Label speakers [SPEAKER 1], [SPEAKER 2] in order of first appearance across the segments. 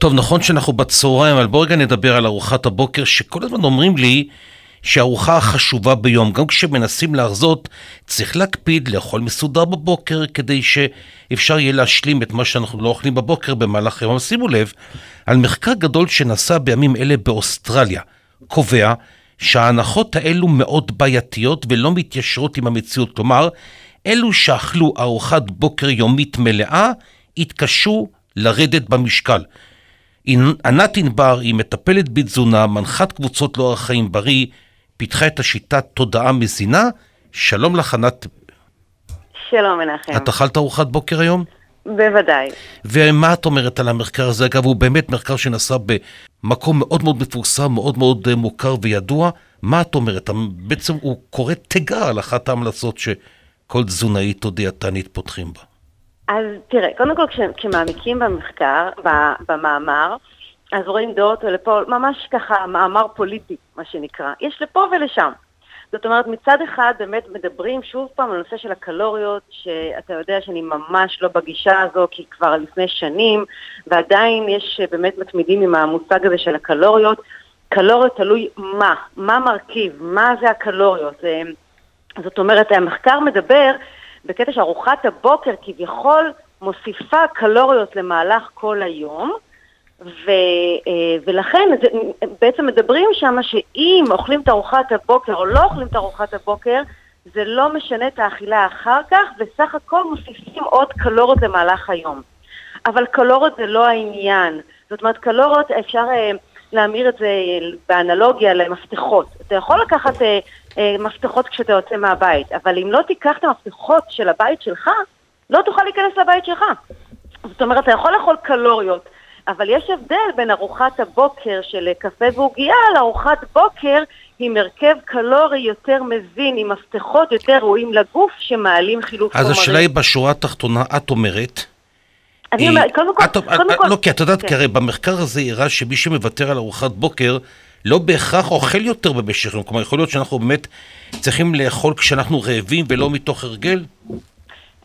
[SPEAKER 1] טוב, נכון שאנחנו בצהריים, אבל בואו רגע נדבר על ארוחת הבוקר, שכל הזמן אומרים לי שהארוחה החשובה ביום, גם כשמנסים להרזות, צריך להקפיד לאכול מסודר בבוקר, כדי שאפשר יהיה להשלים את מה שאנחנו לא אוכלים בבוקר במהלך היום. שימו לב, על מחקר גדול שנעשה בימים אלה באוסטרליה, קובע שההנחות האלו מאוד בעייתיות ולא מתיישרות עם המציאות. כלומר, אלו שאכלו ארוחת בוקר יומית מלאה, התקשו לרדת במשקל. ענת ענבר היא מטפלת בתזונה, מנחת קבוצות לאורח חיים בריא, פיתחה את השיטת תודעה מזינה. שלום לך, ענת.
[SPEAKER 2] שלום, מנחם.
[SPEAKER 1] את אכלת ארוחת בוקר היום?
[SPEAKER 2] בוודאי.
[SPEAKER 1] ומה את אומרת על המחקר הזה? אגב, הוא באמת מחקר שנעשה במקום מאוד מאוד מפורסם, מאוד מאוד אה, מוכר וידוע. מה את אומרת? בעצם הוא קורא תיגר על אחת ההמלצות שכל תזונאית או דיאטנית פותחים בה.
[SPEAKER 2] אז תראה, קודם כל כש, כשמעמיקים במחקר, במאמר, אז רואים דעות לפה, ממש ככה מאמר פוליטי, מה שנקרא. יש לפה ולשם. זאת אומרת, מצד אחד באמת מדברים שוב פעם על הנושא של הקלוריות, שאתה יודע שאני ממש לא בגישה הזו, כי כבר לפני שנים, ועדיין יש באמת מתמידים עם המושג הזה של הקלוריות. קלוריות תלוי מה, מה מרכיב, מה זה הקלוריות. אה, זאת אומרת, המחקר מדבר בקטע שארוחת הבוקר כביכול מוסיפה קלוריות למהלך כל היום, ו, אה, ולכן בעצם מדברים שם שאם אוכלים את ארוחת הבוקר או לא אוכלים את ארוחת הבוקר, זה לא משנה את האכילה אחר כך, וסך הכל מוסיפים עוד קלוריות למהלך היום. אבל קלוריות זה לא העניין. זאת אומרת, קלוריות אפשר אה, להמיר את זה באנלוגיה למפתחות. אתה יכול לקחת אה, אה, מפתחות כשאתה יוצא מהבית, אבל אם לא תיקח את המפתחות של הבית שלך, לא תוכל להיכנס לבית שלך. זאת אומרת, אתה יכול לאכול קלוריות, אבל יש הבדל בין ארוחת הבוקר של קפה ועוגייה לארוחת בוקר עם הרכב קלורי יותר מזין, עם מפתחות יותר ראויים לגוף שמעלים חילוף
[SPEAKER 1] חומרים. אז השאלה היא בשורה התחתונה, את אומרת...
[SPEAKER 2] אני אומרת, קודם כל, קודם כל...
[SPEAKER 1] לא, כי את יודעת, כן. כי הרי במחקר הזה הראה שמי שמוותר על ארוחת בוקר, לא בהכרח אוכל יותר במשך יום. כלומר, יכול להיות שאנחנו באמת צריכים לאכול כשאנחנו רעבים ולא מתוך הרגל?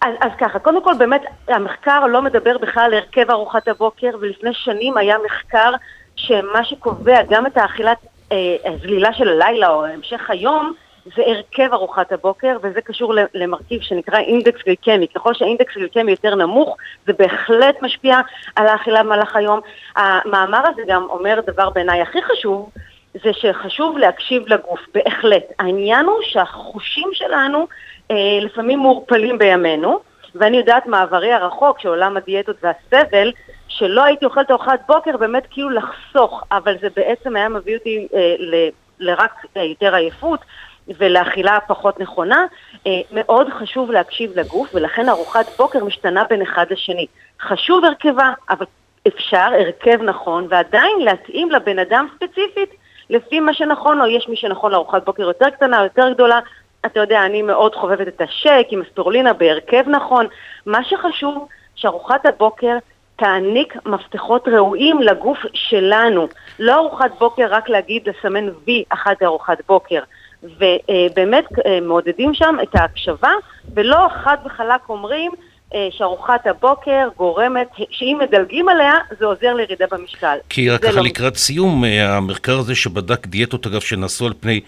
[SPEAKER 2] אז, אז ככה, קודם כל באמת המחקר לא מדבר בכלל על הרכב ארוחת הבוקר, ולפני שנים היה מחקר שמה שקובע גם את האכילת, אה, הזלילה של הלילה או המשך היום, זה הרכב ארוחת הבוקר, וזה קשור למרכיב שנקרא אינדקס גליקמי. ככל שהאינדקס גליקמי יותר נמוך, זה בהחלט משפיע על האכילה במהלך היום. המאמר הזה גם אומר דבר בעיניי הכי חשוב, זה שחשוב להקשיב לגוף, בהחלט. העניין הוא שהחושים שלנו אה, לפעמים מעורפלים בימינו, ואני יודעת מעברי הרחוק של עולם הדיאטות והסבל, שלא הייתי אוכלת ארוחת בוקר באמת כאילו לחסוך, אבל זה בעצם היה מביא אותי אה, ל, לרק אה, יותר עייפות. ולאכילה פחות נכונה, אה, מאוד חשוב להקשיב לגוף, ולכן ארוחת בוקר משתנה בין אחד לשני. חשוב הרכבה, אבל אפשר הרכב נכון, ועדיין להתאים לבן אדם ספציפית לפי מה שנכון, או יש מי שנכון לארוחת בוקר יותר קטנה או יותר גדולה. אתה יודע, אני מאוד חובבת את השק עם הסטורלינה בהרכב נכון. מה שחשוב, שארוחת הבוקר תעניק מפתחות ראויים לגוף שלנו. לא ארוחת בוקר רק להגיד לסמן וי אחת ארוחת בוקר. ובאמת אה, מעודדים שם את ההקשבה, ולא חד וחלק אומרים אה, שארוחת הבוקר גורמת, שאם מדלגים עליה, זה עוזר לירידה במשקל.
[SPEAKER 1] כי רק ככה לא... לקראת סיום, אה, המחקר הזה שבדק דיאטות, אגב, שנעשו על פני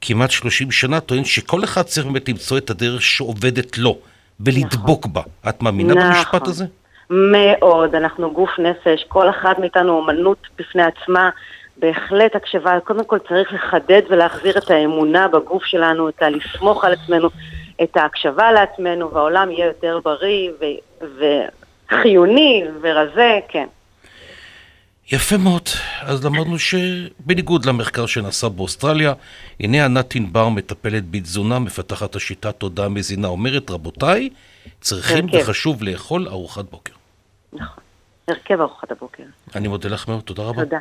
[SPEAKER 1] כמעט 30 שנה, טוען שכל אחד צריך באמת למצוא את הדרך שעובדת לו, ולדבוק נכון. בה. את מאמינה נכון. במשפט הזה?
[SPEAKER 2] מאוד, אנחנו גוף נפש, כל אחד מאיתנו אומנות בפני עצמה. בהחלט הקשבה, קודם כל צריך לחדד ולהחזיר את האמונה בגוף שלנו, את הלסמוך על עצמנו, את ההקשבה לעצמנו, והעולם יהיה יותר בריא ו- וחיוני ורזה, כן.
[SPEAKER 1] יפה מאוד. אז למדנו שבניגוד למחקר שנעשה באוסטרליה, הנה ענת ענבר מטפלת בתזונה, מפתחת השיטה תודעה מזינה, אומרת, רבותיי, צריכים הרכב. וחשוב לאכול ארוחת בוקר.
[SPEAKER 2] נכון, הרכב ארוחת הבוקר.
[SPEAKER 1] אני מודה לך מאוד, תודה רבה.
[SPEAKER 2] תודה.